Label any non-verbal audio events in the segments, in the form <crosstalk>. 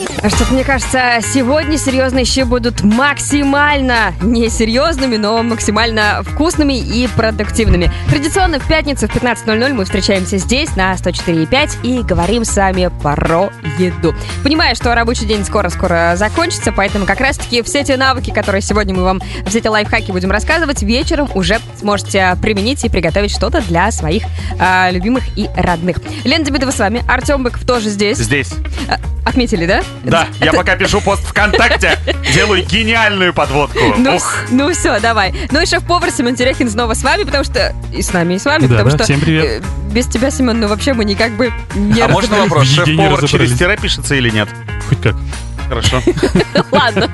Что-то мне кажется, сегодня серьезные щи будут максимально несерьезными, но максимально вкусными и продуктивными. Традиционно в пятницу в 15.00 мы встречаемся здесь на 104.5 и говорим с вами про еду. Понимаю, что рабочий день скоро-скоро закончится, поэтому как раз-таки все те навыки, которые сегодня мы вам, все эти лайфхаки будем рассказывать, вечером уже сможете применить и приготовить что-то для своих а, любимых и родных. Лена Демидова с вами, Артем Быков тоже здесь. Здесь. А, Отметили, да? Да, я пока пишу пост ВКонтакте, делаю гениальную подводку. Ну, Ух. ну все, давай. Ну и шеф-повар Семен Терехин снова с вами, потому что... И с нами, и с вами, Да, потому да, что... всем привет. э, без тебя, Семен, ну вообще мы никак бы не А можно вопрос, шеф-повар через тире пишется или нет? Хоть как. Хорошо. <laughs> Ладно.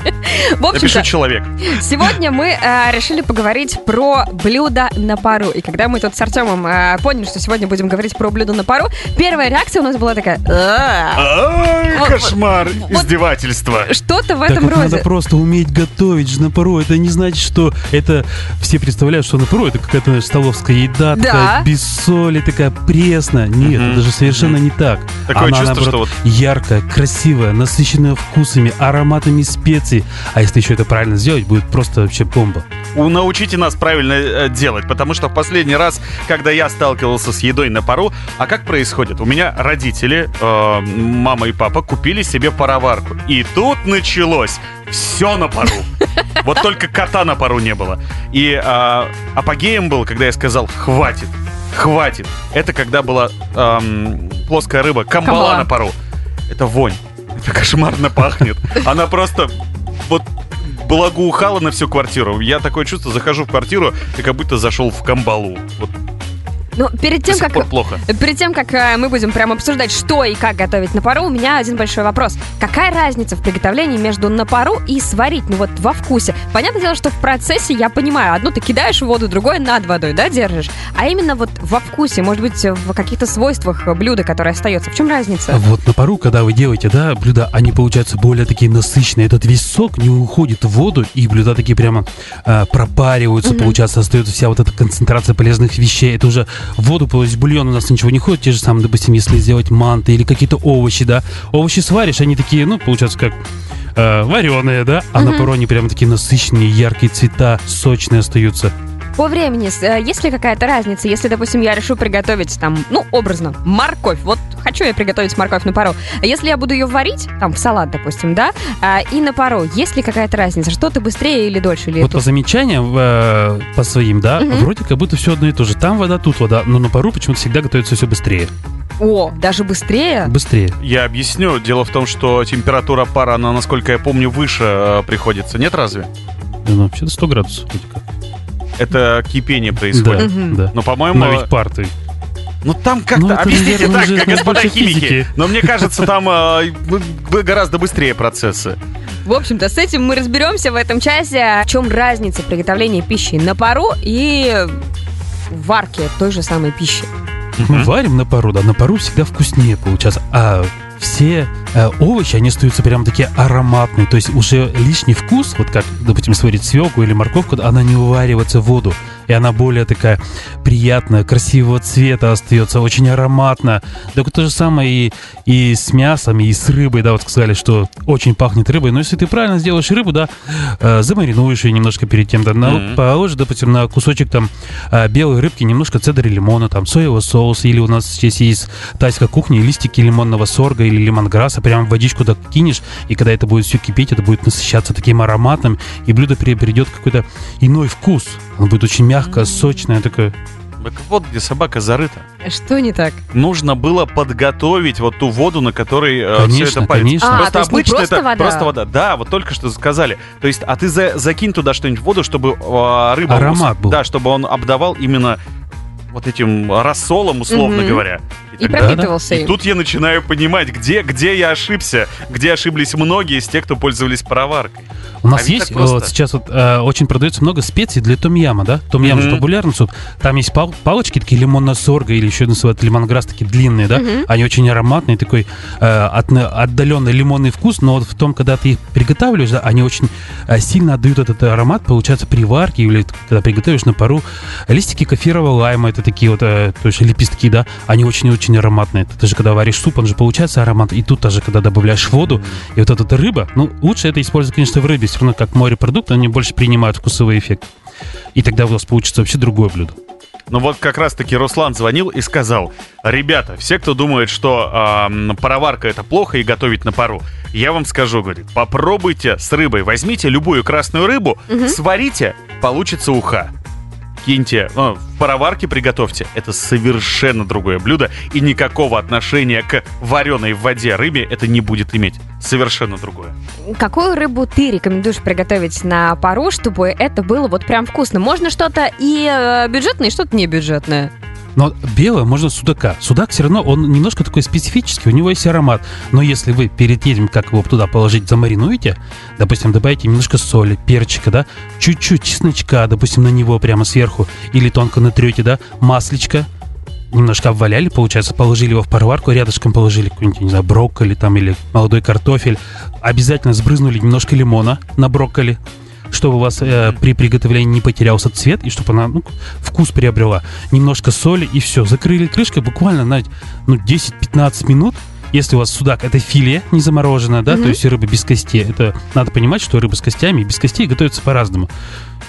В Напишу общем-то, человек. сегодня мы э, решили поговорить про блюдо на пару. И когда мы тут с Артемом э, поняли, что сегодня будем говорить про блюдо на пару, первая реакция у нас была такая... Ай, Вот- кошмар, вот- издевательство. Что-то в Так этом вот роде. надо просто уметь готовить же на пару. Это не значит, что это... Все представляют, что на пару это какая-то знаешь, столовская еда, Да. такая без соли, такая пресная. Нет, Мгм, это же совершенно не так. Такое Она, чувство, наоборот, что вот яркая, красивая, насыщенная вкусами, ароматами специй. А если еще это правильно сделать, будет просто вообще бомба. у- научите нас правильно э, делать, потому что в последний раз, когда я сталкивался с едой на пару, а как происходит? У меня родители, э, мама и папа, купили себе пароварку. И тут началось все на пару. <laughs> Вот только кота на пару не было. И э, апогеем был, когда я сказал «хватит». Хватит. Это когда была эм, плоская рыба, камбала, Камбала. на пару. Это вонь. Это кошмарно пахнет. Она просто вот благоухала на всю квартиру. Я такое чувство, захожу в квартиру, и как будто зашел в камбалу. Вот Ну, перед тем, как плохо. Перед тем, как э, мы будем прямо обсуждать, что и как готовить на пару, у меня один большой вопрос. Какая разница в приготовлении между на пару и сварить, ну вот во вкусе? Понятное дело, что в процессе, я понимаю, одну ты кидаешь в воду, другое над водой, да, держишь? А именно вот во вкусе, может быть, в каких-то свойствах блюда, которое остается. В чем разница? Вот на пару, когда вы делаете, да, блюда, они получаются более такие насыщенные. Этот весь сок не уходит в воду, и блюда такие прямо а, пропариваются, Мгм. получается, остается вся вот эта концентрация полезных вещей. Это уже воду, то есть бульон у нас ничего не ходит. Те же самые, допустим, если сделать манты или какие-то овощи, да. Овощи сваришь, они такие, ну, получается, как вареные, да, а на Мгм. пару они прямо такие насыщенные, яркие цвета, сочные остаются. По времени, э, есть ли какая-то разница, если, допустим, я решу приготовить там, ну, образно, морковь. Вот хочу я приготовить морковь на пару. Если я буду ее варить, там, в салат, допустим, да, а, и на пару, есть ли какая-то разница? Что-то быстрее или дольше? Или Вот по тут- замечаниям э, по своим, да, Мгм. вроде как будто все одно и то же. Там вода, тут вода, но на пару почему-то всегда готовится все быстрее. О, даже быстрее? Быстрее. Я объясню. Дело в том, что температура пара, она, насколько я помню, выше э, приходится. Нет разве? Ну, вообще-то 100 градусов. вроде как. Это кипение происходит. Да, да. Но, по-моему, Но ведь пар ты. ну там Ну, как-то... это, Объясните так, уже как господа химики. физики. Но мне кажется, там э, гораздо быстрее процессы. В общем-то, с этим мы разберемся в этом часе. В чем разница приготовления пищи на пару и варки той же самой пищи? Мы варим на пару, да, на пару всегда вкуснее получается. А все овощи, они остаются прям такие ароматные. То есть уже лишний вкус, вот как, допустим, сварить свеклу или морковку, она не уваривается в воду. И она более такая приятная, красивого цвета остается, очень ароматная. Так то же самое и, и с мясом, и с рыбой, да, вот сказали, что очень пахнет рыбой. Но если ты правильно сделаешь рыбу, да, э, замаринуешь ее немножко перед тем, да, на- Мгм. положишь, допустим, на кусочек там а, белой рыбки, немножко цедра лимона, там соевого соуса, или у нас здесь есть тайская кухня, листики лимонного сорга или лимонграсса, прям в водичку так кинешь, и когда это будет все кипеть, это будет насыщаться таким ароматом, и блюдо приобретет какой-то иной вкус. Оно будет очень мягкое, сочное, такое. Так вот, где собака зарыта. Что не так? Нужно было подготовить вот ту воду, на которой э, все Конечно, это парится. конечно. А, просто то есть не обычно просто это вода? просто вода. Да, вот только что сказали. То есть, а ты за- закинь туда что-нибудь в воду, чтобы э, рыба... Аромат был. Да, чтобы он обдавал именно вот этим рассолом, условно Мгм. говоря. И пропитывался И им. тут я начинаю понимать, где, где я ошибся, где ошиблись многие из тех, кто пользовались пароваркой. У нас А есть вот сейчас вот э, очень продается много специй для том-яма, да? Том-ям же Мгм. популярный суп. Там есть пал- палочки такие лимонно-сорга или еще называют лимонграсс, такие длинные, да? Мгм. Они очень ароматные, такой э, отна- отдаленный лимонный вкус, но вот в том, когда ты их приготавливаешь, да, они очень э, сильно отдают этот аромат, получается, при варке или когда приготовишь на пару. Листики кофирового лайма, это такие вот, э, то есть лепестки, да, они очень-очень ароматные. Ты же когда варишь суп, он же получается аромат, и тут тоже, когда добавляешь воду, и вот эта рыба, ну, лучше это использовать, конечно, в рыбе, все равно как морепродукт, они больше принимают вкусовой эффект. И тогда у вас получится вообще другое блюдо. Ну вот как раз-таки Руслан звонил и сказал, ребята, все, кто думает, что э, пароварка это плохо и готовить на пару, я вам скажу, говорит, попробуйте с рыбой, возьмите любую красную рыбу, сварите, получится уха. Киньте, ну, в пароварке приготовьте. Это совершенно другое блюдо, и никакого отношения к вареной в воде рыбе это не будет иметь. Совершенно другое. Какую рыбу ты рекомендуешь приготовить на пару, чтобы это было вот прям вкусно? Можно что-то и э, бюджетное, и что-то не бюджетное. Но белое можно судака. Судак все равно, он немножко такой специфический, у него есть аромат. Но если вы перед этим, как его туда положить, замаринуете, допустим, добавите немножко соли, перчика, да, чуть-чуть чесночка, допустим, на него прямо сверху, или тонко натрете, да, маслечко, немножко обваляли, получается, положили его в пароварку, рядышком положили какой-нибудь, не знаю, брокколи там или молодой картофель. Обязательно сбрызнули немножко лимона на брокколи, чтобы у вас э, при приготовлении не потерялся цвет и чтобы она ну, вкус приобрела. Немножко соли и все. Закрыли крышкой буквально на ну, 10-15 минут. Если у вас судак это филе не замороженное, да, то есть рыба без костей, это надо понимать, что рыба с костями и без костей готовится по-разному.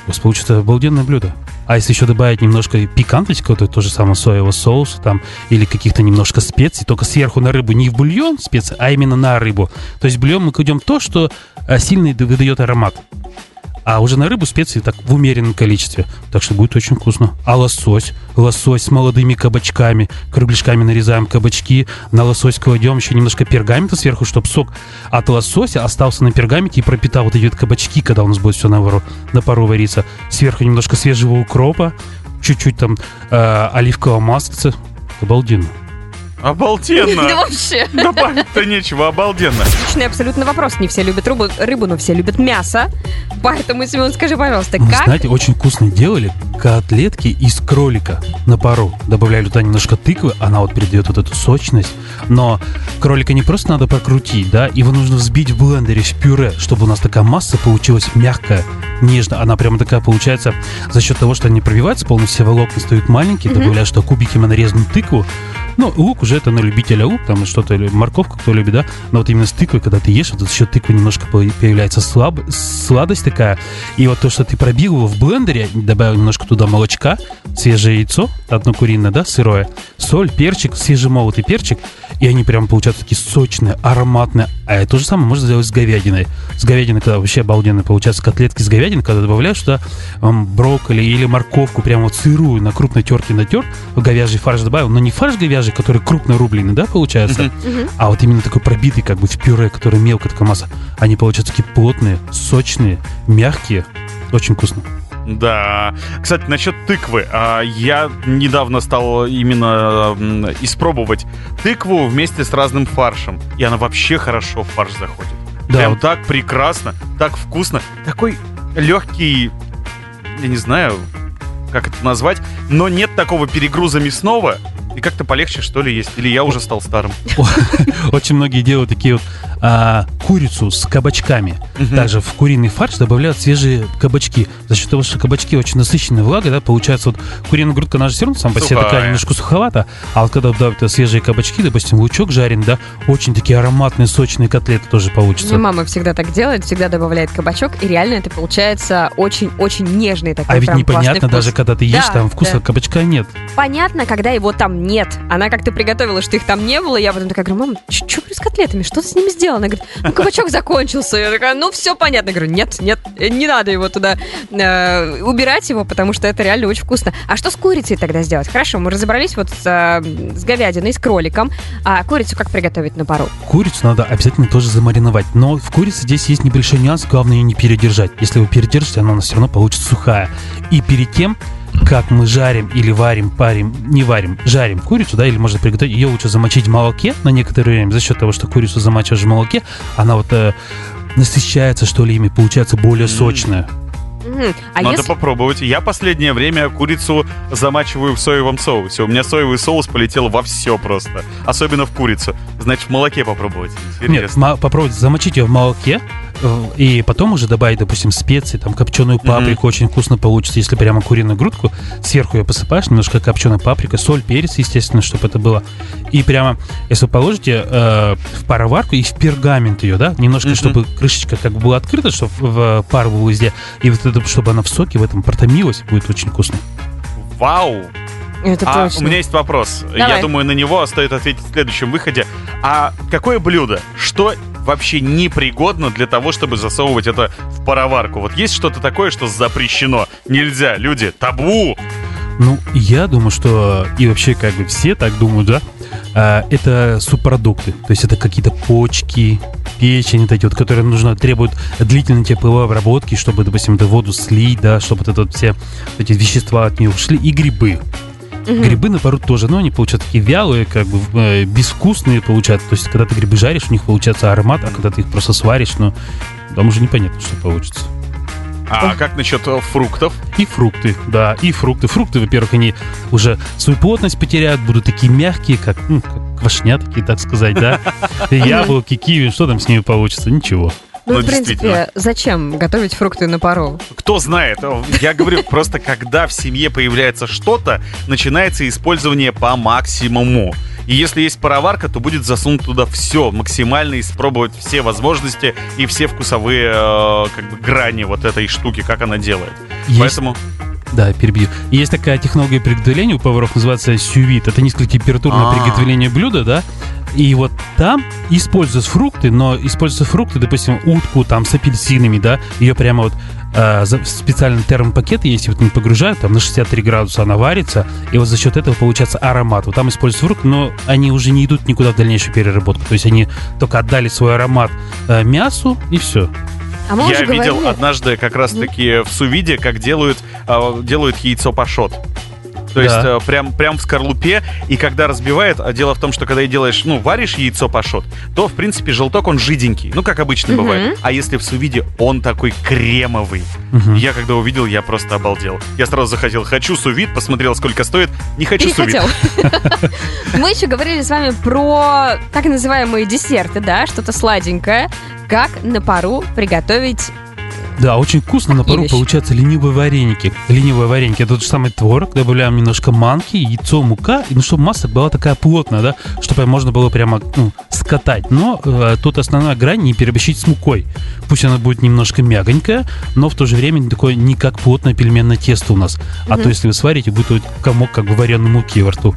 У вас получится обалденное блюдо. А если еще добавить немножко пиканточку, то то же самое соевого соуса там, или каких-то немножко специй, только сверху на рыбу, не в бульон специи, а именно на рыбу. То есть бульон мы кладем то, что э, сильно выдает аромат. А уже на рыбу специи так в умеренном количестве. Так что будет очень вкусно. А лосось? Лосось с молодыми кабачками. Кругляшками нарезаем кабачки. На лосось кладем еще немножко пергамента сверху, чтобы сок от лосося остался на пергаменте и пропитал вот эти вот кабачки, когда у нас будет все на, вору, на пару вариться. Сверху немножко свежего укропа. Чуть-чуть там э, оливкового масла. Обалденно. Да Обалденно! вообще. Добавить-то нечего, обалденно. Отличный абсолютно вопрос. Не все любят рыбу, рыбу, но все любят мясо. Поэтому, Семен, скажи, пожалуйста, Вы как... знаете, очень вкусно делали котлетки из кролика на пару. Добавляли туда немножко тыквы, она вот передает вот эту сочность. Но кролика не просто надо прокрутить, да, его нужно взбить в блендере в пюре, чтобы у нас такая масса получилась мягкая, нежная. Она прямо такая получается за счет того, что они пробиваются, полностью все волокна стоят маленькие, добавляешь что кубиками нарезанную тыкву. Ну, лук уже это на любителя лук, там что-то, или морковка, кто любит, да. Но вот именно с тыквой, когда ты ешь, вот счет тыквы немножко по- появляется слаб, сладость такая. И вот то, что ты пробил его в блендере, добавил немножко туда молочка, свежее яйцо, одно куриное, да, сырое, соль, перчик, свежемолотый перчик, и они прям получаются такие сочные, ароматные. А то же самое можно сделать с говядиной. С говядиной, когда вообще обалденно получаются котлетки с говядиной, когда добавляешь туда м, брокколи или морковку, прям вот сырую на крупной терке натер, в говяжий фарш добавил, но не фарш говяжий, который крупно рубленый, да, получается, а вот именно такой пробитый, как бы в пюре, который мелко такая масса. Они получаются такие плотные, сочные, мягкие. Очень вкусно. Да. Кстати, насчет тыквы. А, Я недавно стал именно испробовать тыкву вместе с разным фаршем. И она вообще хорошо в фарш заходит. Да, Прям так прекрасно, так вкусно. Такой легкий, я не знаю, как это назвать, но нет такого перегруза мясного. И как-то полегче, что ли, есть. Или я уже стал старым. <laughs> Очень многие делают такие вот а, курицу с кабачками. Также в куриный фарш добавляют свежие кабачки. За счет того, что кабачки очень насыщенные влагой, да, получается вот куриная грудка, она же все равно сама по себе такая немножко суховата. А вот когда добавят свежие кабачки, допустим, лучок жареный, да, очень такие ароматные, сочные котлеты тоже Мне получатся. мама всегда так делает, всегда добавляет кабачок, и реально это получается очень-очень нежный такой А ведь прям непонятно даже, когда ты ешь, Да, там вкуса да. кабачка нет. Понятно, когда его там нет. Она как-то приготовила, что их там не было. Я потом такая говорю, мам, что с котлетами? Что ты с ними сделала? Она говорит, ну кабачок закончился. Я такая, ну все понятно. Я говорю, нет, нет, э, не надо его туда э, убирать его, потому что это реально очень вкусно. А что с курицей тогда сделать? Хорошо, мы разобрались вот с, э, с говядиной, с кроликом. А курицу как приготовить на пару? Курицу надо обязательно тоже замариновать. Но в курице здесь есть небольшой нюанс, главное ее не передержать. Если вы передержите, она у нас все равно получится сухая. И перед тем, как мы жарим или варим, парим, не варим, жарим курицу, да, или можно приготовить, ее лучше замочить в молоке на некоторое время. За счет того, что курицу замачиваешь в молоке, она вот э, насыщается, что ли, ими, получается более. Мгм. А Надо если... попробовать. Я последнее время курицу замачиваю в соевом соусе. У меня соевый соус полетел во все просто. Особенно в курицу. Значит, в молоке попробовать. Нет, Интересно. ма- попробуйте замочить ее в молоке, и потом уже добавить, допустим, специи, там копченую паприку, очень вкусно получится, если прямо куриную грудку сверху ее посыпаешь, немножко копченой паприка, соль, перец, естественно, чтобы это было. И прямо, если вы положите э, в пароварку и в пергамент ее, да, немножко, Мгм. чтобы крышечка как бы была открыта, чтобы в пар был везде, и вот это, чтобы она в соке в этом протомилась, будет очень вкусно. Вау! Это А точно. у меня есть вопрос. Давай. Я думаю, на него стоит ответить в следующем выходе. А какое блюдо? Что вообще непригодно для того, чтобы засовывать это в пароварку? Вот есть что-то такое, что запрещено? Нельзя, люди, табу! Ну, я думаю, что и вообще как бы все так думают, да, а, это субпродукты. То есть это какие-то почки, печень, вот эти вот, которые нужно, требуют длительной тепловой обработки, чтобы, допустим, эту воду слить, да, чтобы вот это вот все эти вещества от нее ушли. И грибы. Мгм. Грибы, наоборот, тоже, но они получаются такие вялые, как бы э, безвкусные получаются. То есть, когда ты грибы жаришь, у них получается аромат, а когда ты их просто сваришь, ну, там уже непонятно, что получится. А как насчет э, фруктов? И фрукты, да, и фрукты. Фрукты, во-первых, они уже свою плотность потеряют, будут такие мягкие, как, ну, как квашня такие, так сказать, да. <laughs> Яблоки, киви, что там с ними получится? Ничего. Ну, Ну, в принципе, зачем готовить фрукты на пару? Кто знает? Я говорю, просто когда в семье появляется что-то, начинается использование по максимуму. И если есть пароварка, то будет засунуть туда все, максимально испробовать все возможности и все вкусовые э, как бы, грани вот этой штуки, как она делает. Есть, Поэтому да, перебью. Есть такая технология приготовления у поваров, называется сювит. Это низкотемпературное А. приготовление блюда, да. И вот там используются фрукты, но используются фрукты, допустим, утку там с апельсинами, да, ее прямо вот э, в специальный термопакет, если вот не погружают, там на 63 градуса она варится, и вот за счет этого получается аромат. Вот там используются фрукты, но они уже не идут никуда в дальнейшую переработку. То есть они только отдали свой аромат э, мясу, и все. А мы я уже видел говорили... однажды как раз-таки в сувиде, как делают, э, делают яйцо пашот. То есть Да. э, прям, прям в скорлупе, и когда разбивает, а дело в том, что когда и делаешь, ну, варишь яйцо пашот, то, в принципе, желток, он жиденький, ну, как обычно Мгм. бывает. А если в сувиде, он такой кремовый. Мгм. Я когда увидел, я просто обалдел. Я сразу захотел, хочу сувид, посмотрел, сколько стоит, не хочу сувид. <laughs> <laughs> Мы еще говорили с вами про так называемые десерты, да, что-то сладенькое. Как на пару приготовить... Да, очень вкусно на пару получаются ленивые вареники. Ленивые вареники. Это тот же самый творог, добавляем немножко манки, яйцо, мука, ну, чтобы масса была такая плотная, да, чтобы можно было прямо ну, скатать. Но э, тут основная грань не переборщить с мукой. Пусть она будет немножко мягонькая, но в то же время такое не как плотное пельменное тесто у нас. А то если вы сварите, будет вот комок как бы вареной муки во рту.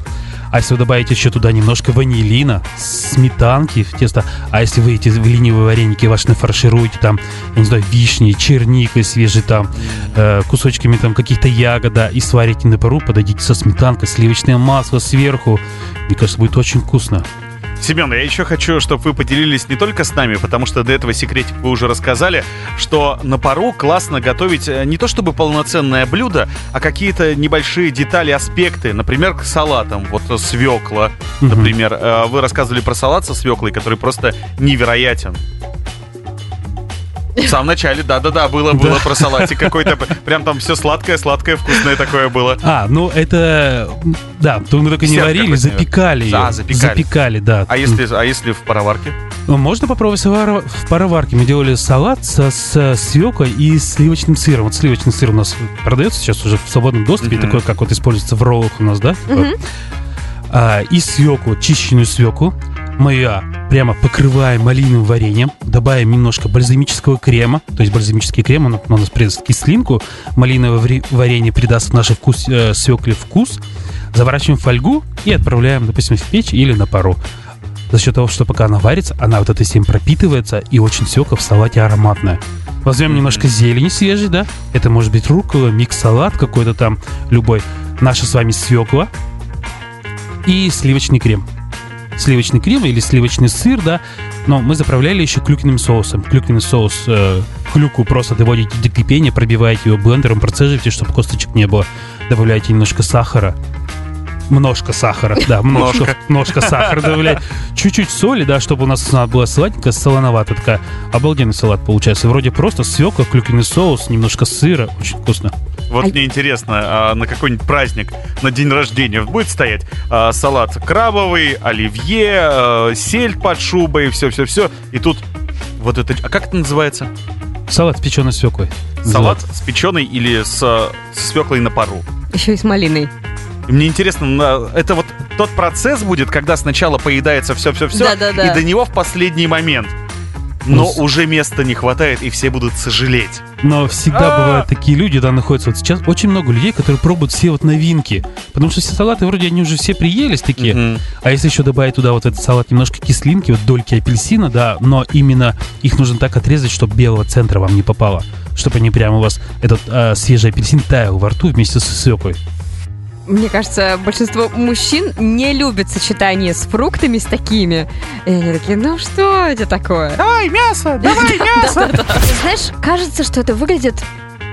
А если вы добавите еще туда немножко ванилина, сметанки в тесто, а если вы эти ленивые вареники ваши нафаршируете там, я не знаю, вишней, черникой свежей там, э, кусочками там каких-то ягод, да, и сварите на пару, подойдите со сметанкой, сливочное масло сверху. Мне кажется, будет очень вкусно. Семен, я еще хочу, чтобы вы поделились не только с нами, потому что до этого секретик вы уже рассказали, что на пару классно готовить э, не то чтобы полноценное блюдо, а какие-то небольшие детали, аспекты, например, к салатам, вот свекла, например. Э, Вы рассказывали про салат со свеклой, который просто невероятен. В самом начале, да-да-да, было, было про салатик какой-то. Прям там все сладкое, сладкое, вкусное такое было. А, ну это, да, то мы только не варили, запекали ее. Да, запекали. Запекали, да. А если, а если в пароварке? Ну, Можно попробовать в пароварке. Мы делали салат со, с свеклой и сливочным сыром. Вот сливочный сыр у нас продается сейчас уже в свободном доступе, Мгм. такой, как вот используется в роллах у нас, да? Мгм. А, и свеклу, чищенную свеклу. Мы ее прямо покрываем малиновым вареньем, добавим немножко бальзамического крема, то есть бальзамический крем, он, он у нас придаст кислинку, малиновое варе- варенье придаст наш вкус, э, свекле вкус, заворачиваем в фольгу и отправляем, допустим, в печь или на пару. За счет того, что пока она варится, она вот этой всем пропитывается, и очень свекла в салате ароматная. Возьмем немножко зелени свежей, да, это может быть рукола, микс-салат какой-то там, любой. Наша с вами свекла и сливочный крем. Сливочный крем или сливочный сыр, да, но мы заправляли еще клюквенным соусом. Клюквенный соус, э, клюку просто доводите до кипения, пробиваете его блендером, процеживаете, чтобы косточек не было. Добавляете немножко сахара. Множко сахара, да, множко, множко сахара добавляете. Чуть-чуть соли, да, чтобы у нас была сладенькая, солоноватая такая. Обалденный салат получается. Вроде просто свекла, клюквенный соус, немножко сыра. Очень вкусно. Вот А- мне интересно, а на какой-нибудь праздник, на день рождения будет стоять а, салат крабовый, оливье, а, сель под шубой, все-все-все, и тут вот это... А как это называется? Салат с печеной свеклой. Салат с печеной или с, с свеклой на пару? Еще и с малиной. И Мне интересно, это вот тот процесс будет, когда сначала поедается все-все-все, Да-да-да. и до него в последний момент. Но Ну, с- уже места не хватает, и все будут сожалеть. Но всегда А. бывают такие люди, да, находятся. Вот сейчас очень много людей, которые пробуют все вот новинки. Потому что все салаты вроде они уже все приелись такие. Мгм. А если еще добавить туда вот этот салат немножко кислинки, вот дольки апельсина, да, но именно их нужно так отрезать, чтобы белого центра вам не попало. Чтобы они прямо у вас, этот а, свежий апельсин таял во рту вместе со свеклой. Мне кажется, большинство мужчин не любят сочетание с фруктами с такими. И они такие, ну что это такое? Давай мясо, давай <laughs> мясо. Знаешь, кажется, что это выглядит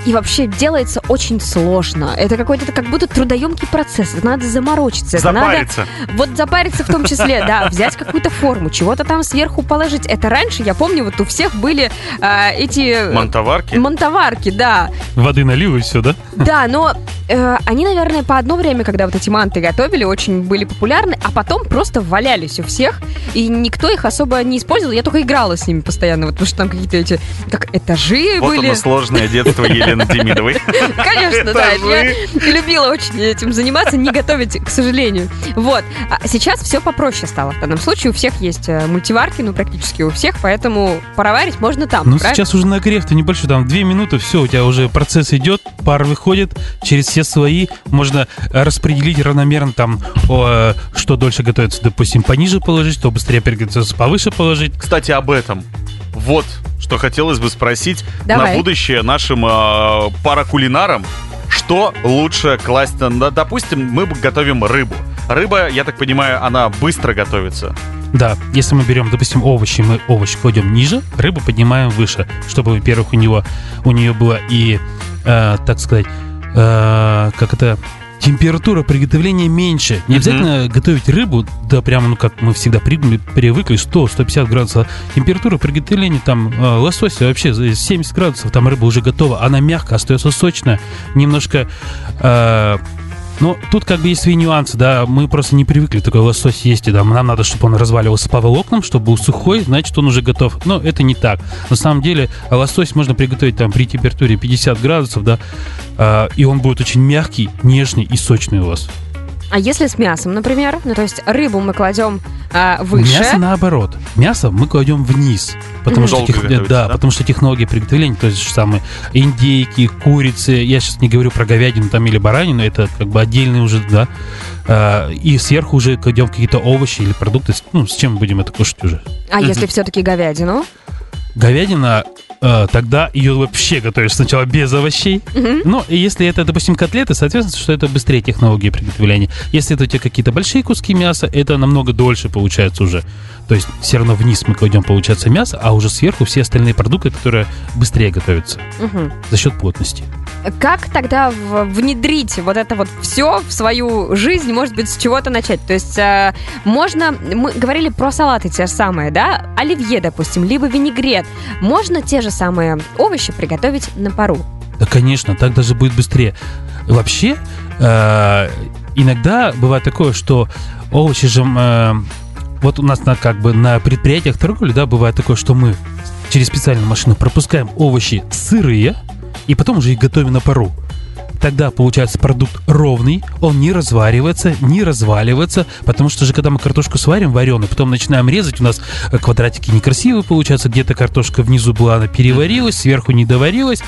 и вообще делается очень сложно. Это какой-то как будто трудоемкий процесс. Это надо заморочиться. Это надо Запариться. вот запариться в том числе, да, взять какую-то форму, чего-то там сверху положить. Это раньше, я помню, вот у всех были а, эти... Монтоварки. Монтоварки, да. Воды налил и все, да? Да, но э, они, наверное, по одно время, когда вот эти манты готовили, очень были популярны, а потом просто валялись у всех, и никто их особо не использовал. Я только играла с ними постоянно, вот, потому что там какие-то эти, как этажи Вот были. оно сложное детство Елены Демидовой. <laughs> Конечно, да. Я любила очень этим заниматься, не готовить, к сожалению. Вот. А сейчас все попроще стало. В данном случае у всех есть э, мультиварки, ну, практически у всех, поэтому пароварить можно там. Ну, сейчас уже нагрев-то небольшой, там, две минуты, все, у тебя уже процесс идет, пар выходит через все свои, можно распределить равномерно там, о, что дольше готовится, допустим, пониже положить, что быстрее приготовится, повыше положить. Кстати, об этом. Вот, что хотелось бы спросить Давай. на будущее нашим э, паракулинарам. Что лучше класть? на- Допустим, мы готовим рыбу. Рыба, я так понимаю, она быстро готовится. Да, если мы берем, допустим, овощи, мы овощ кладем ниже, рыбу поднимаем выше, чтобы, во-первых, у него у нее была и, э, так сказать, э, как это температура приготовления меньше. Не обязательно готовить рыбу, да, прямо, ну, как мы всегда при- привыкли, 100-150 градусов. Температура приготовления там э, лосося вообще за 70 градусов, там рыба уже готова. Она мягкая, остается сочная, немножко... э, но тут как бы есть свои нюансы, да, мы просто не привыкли такой лосось есть, и да, нам надо, чтобы он разваливался по волокнам, чтобы был сухой, значит, он уже готов. Но это не так. На самом деле, лосось можно приготовить там при температуре 50 градусов, да, а, и он будет очень мягкий, нежный и сочный у вас. А если с мясом, например? Ну, то есть рыбу мы кладем а, выше. Мясо наоборот. Мясо мы кладем вниз. Потому что, тех- да, да? потому что технология приготовления, то есть самые индейки, курицы, я сейчас не говорю про говядину там или баранину, это как бы отдельные уже, да, А, и сверху уже кладем какие-то овощи или продукты, ну, с чем мы будем это кушать уже. А если все-таки говядину? Говядина, э, тогда ее вообще готовишь сначала без овощей. Ну, и если это, допустим, котлеты, соответственно, что это быстрее технологии приготовления. Если это у тебя какие-то большие куски мяса, это намного дольше получается уже. То есть все равно вниз мы кладем, получается, мясо, а уже сверху все остальные продукты, которые быстрее готовятся Мгм. за счет плотности. Как тогда внедрить вот это вот все в свою жизнь, может быть, с чего-то начать? То есть э, можно, мы говорили про салаты те же самые, да, оливье, допустим, либо винегрет. Можно те же самые овощи приготовить на пару. Да, конечно, так даже будет быстрее. Вообще, э, иногда бывает такое, что овощи же... э, вот у нас на, как бы на предприятиях торговли, да, бывает такое, что мы через специальную машину пропускаем овощи сырые, и потом уже их готовим на пару. Тогда получается продукт ровный, он не разваривается, не разваливается, потому что же когда мы картошку сварим вареную, потом начинаем резать, у нас э, квадратики некрасивые получаются, где-то картошка внизу была, она переварилась, сверху не доварилась,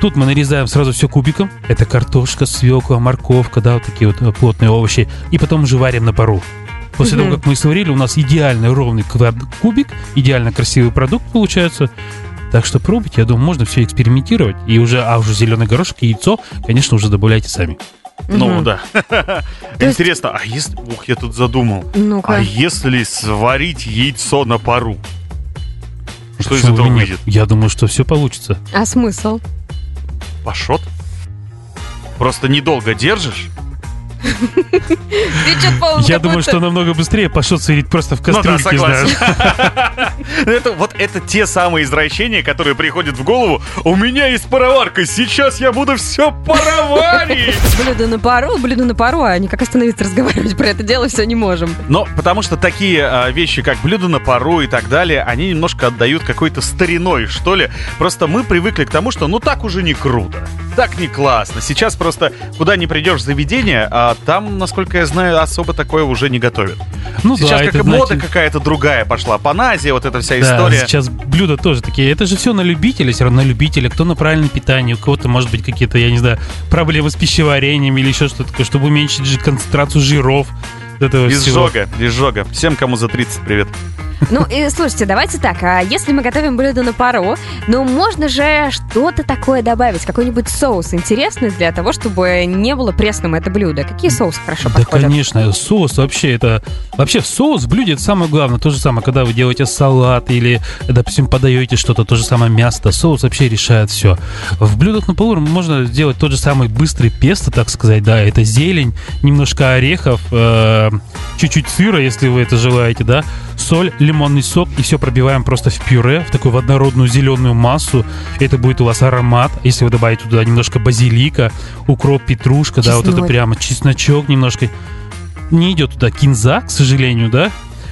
Тут мы нарезаем сразу все кубиком. Это картошка, свекла, морковка, да, вот такие вот э, плотные овощи. И потом уже варим на пару. После Мгм. того, как мы сварили, у нас идеально ровный квад- кубик, идеально красивый продукт получается. Так что пробуйте, я думаю, можно все экспериментировать. И уже, а уже зеленый горошек и яйцо, конечно, уже добавляйте сами. Ну Мгм. да. <laughs> есть- Интересно, а если... Ух, я тут задумал. Ну-ка. А если сварить яйцо на пару? Что из этого выйдет? Я думаю, что все получится. А смысл? Пашот? Просто недолго держишь, Я думаю, что намного быстрее пошел сырить просто в Ну кастрюльке, согласен. знаешь. <laughs> Это вот это те самые извращения, которые приходят в голову. У меня есть пароварка, сейчас я буду все пароварить. <laughs> Блюдо на пару, блюдо на пару, а никак остановиться разговаривать про это дело все не можем. Но потому что такие а, вещи, как блюдо на пару и так далее, они немножко отдают какой-то стариной, что ли. Просто мы привыкли к тому, что ну так уже не круто. Так не классно. Сейчас просто куда не придешь заведение, а там, насколько я знаю, особо такое уже не готовят. Ну Сейчас да, как это, мода знаете, какая-то другая пошла. Паназия, вот эта вся Да, история. сейчас блюда тоже такие. Это же все на любителя, все равно на любителя. Кто на правильном питании, у кого-то, может быть, какие-то, я не знаю, проблемы с пищеварением или еще что-то такое, чтобы уменьшить концентрацию жиров. Этого всего. Изжога, изжога. Всем, кому за 30, привет. Ну, и слушайте, давайте так, а если мы готовим блюдо на пару, ну, можно же что-то такое добавить, какой-нибудь соус интересный для того, чтобы не было пресным это блюдо. Какие соусы хорошо Да, подходят? конечно, соус вообще это... Вообще соус в блюде это самое главное. То же самое, когда вы делаете салат или, допустим, подаете что-то, то же самое мясо. Соус вообще решает все. В блюдах на полу можно сделать тот же самый быстрый песто, так сказать, да. Это зелень, немножко орехов, э, чуть-чуть сыра, если вы это желаете, да. Соль, лимонный сок, и все пробиваем просто в пюре, в такую в однородную зеленую массу. Это будет у вас аромат. Если вы добавите туда немножко базилика, укроп, петрушка, да, вот это Чеснок. прямо чесночок немножко не идет туда кинза, к сожалению, да?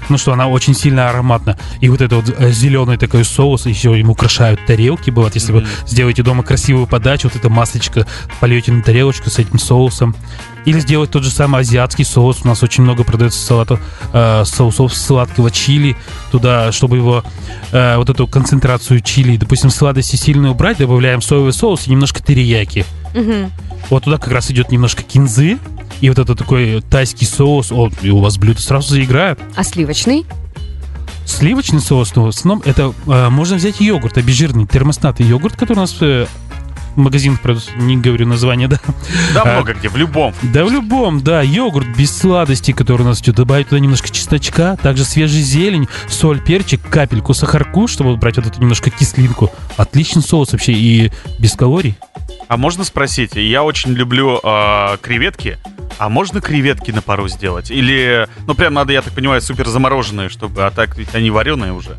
Ну что, она очень сильно ароматна. И вот это вот зеленый такой соус, еще им украшают тарелки, бывает, если вы Мгм. сделаете дома красивую подачу, вот эта масочка польете на тарелочку с этим соусом. Или сделать тот же самый азиатский соус. У нас очень много продается салатов, э, соусов сладкого чили. Туда, чтобы его, э, вот эту концентрацию чили, допустим, сладости сильно убрать, добавляем соевый соус и немножко терияки. Мгм. Вот туда как раз идет немножко кинзы. И вот это такой тайский соус, о, и у вас блюдо сразу заиграет. А сливочный? Сливочный соус, ну, в основном это э, можно взять йогурт, обезжиренный, термостатный йогурт, который у нас э, в магазинах продается, не говорю название, да. Да А, много где, в любом. Да, в любом, да, йогурт без сладости, который у нас идет, добавить туда немножко чесночка, также свежий зелень, соль, перчик, капельку сахарку, чтобы брать вот эту немножко кислинку. Отличный соус вообще и без калорий. А можно спросить, я очень люблю э, креветки, а можно креветки на пару сделать? Или, ну прям надо, я так понимаю, супер замороженные, чтобы, а так ведь они вареные уже.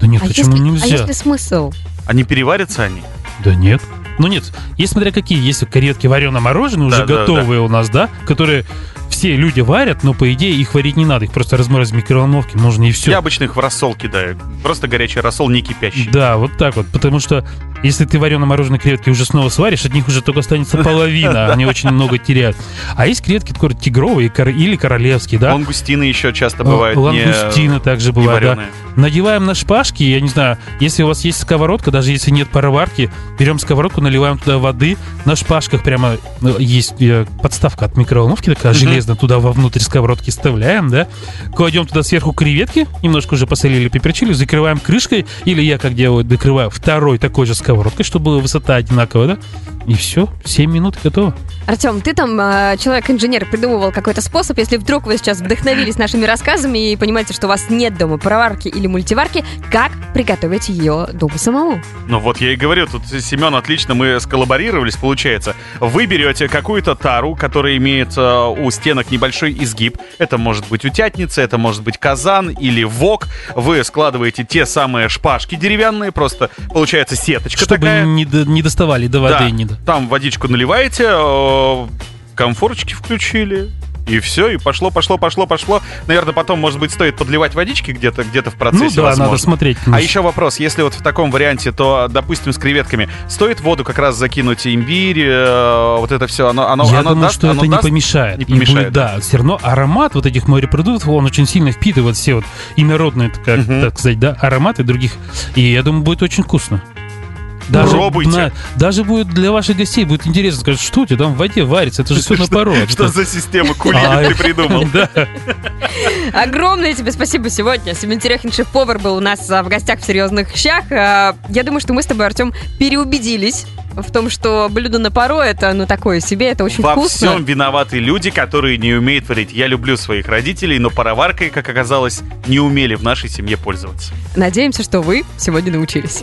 Да нет, А почему если, нельзя? а если смысл? Они переварятся они? Да нет. Ну нет, есть смотря какие. Есть креветки варено-мороженые, уже Да, да, готовые у нас, да, которые все люди варят, но по идее их варить не надо, их просто разморозить в микроволновке нужно и все. Я обычно их в рассол кидаю. Просто горячий рассол, не кипящий. Да, вот так вот, потому что если ты варено-мороженые креветки уже снова сваришь, от них уже только останется половина, они очень много теряют. А есть креветки которые тигровые или королевские, да? Лангустины еще часто бывают не- Лангустины также бывают, да. Надеваем на шпажки, я не знаю, если у вас есть сковородка, даже если нет пароварки, берем сковородку, наливаем туда воды, на шпажках прямо ну, есть э, подставка от микроволновки такая Мгм. Железная, туда вовнутрь сковородки вставляем, да, кладем туда сверху креветки, немножко уже посолили, поперчили, закрываем крышкой, или я как делаю, докрываю второй такой же сковородкой, чтобы высота одинаковая, да, и все, 7 минут готово. Артем, ты там э, человек-инженер, придумывал какой-то способ. Если вдруг вы сейчас вдохновились нашими рассказами и понимаете, что у вас нет дома пароварки или мультиварки, как приготовить ее дома самому? Ну вот я и говорю, тут Семен отлично мы сколлаборировались, получается. Вы берете какую-то тару, которая имеет э, у стенок небольшой изгиб. Это может быть утятница, это может быть казан или вок. Вы складываете те самые шпажки деревянные, просто получается сеточка Чтобы такая. не, до- не доставали до воды. Да, Не до- там водичку наливаете, э, комфорочки включили. И все, и пошло, пошло, пошло, пошло. Наверное, потом, может быть, стоит подливать водички где-то где в процессе. Ну да, возможно. надо смотреть. А еще вопрос, если вот в таком варианте, то, допустим, с креветками, стоит воду как раз закинуть имбирь, э, вот это все, оно, оно, Я оно думаю, даст, что оно это не даст? помешает. Не И будет, помешает, да, все равно аромат вот этих морепродуктов, он очень сильно впитывает все вот инородные, как, Мгм. так сказать, да, ароматы других. И я думаю, будет очень вкусно. Даже, Пробуйте. на- даже будет для ваших гостей будет интересно сказать, что у тебя там в воде варится, это же все на пару. Что за система кулинов А, ты придумал? Огромное тебе спасибо сегодня. Семен Терехин, шеф-повар, был у нас а, в гостях в «Серьезных щах». А, Я думаю, что мы с тобой, Артем, переубедились в том, что блюдо на пару это, ну, такое себе, это очень Во вкусно. всем виноваты люди, которые не умеют варить. Я люблю своих родителей, но пароваркой, как оказалось, не умели в нашей семье пользоваться. Надеемся, что вы сегодня научились.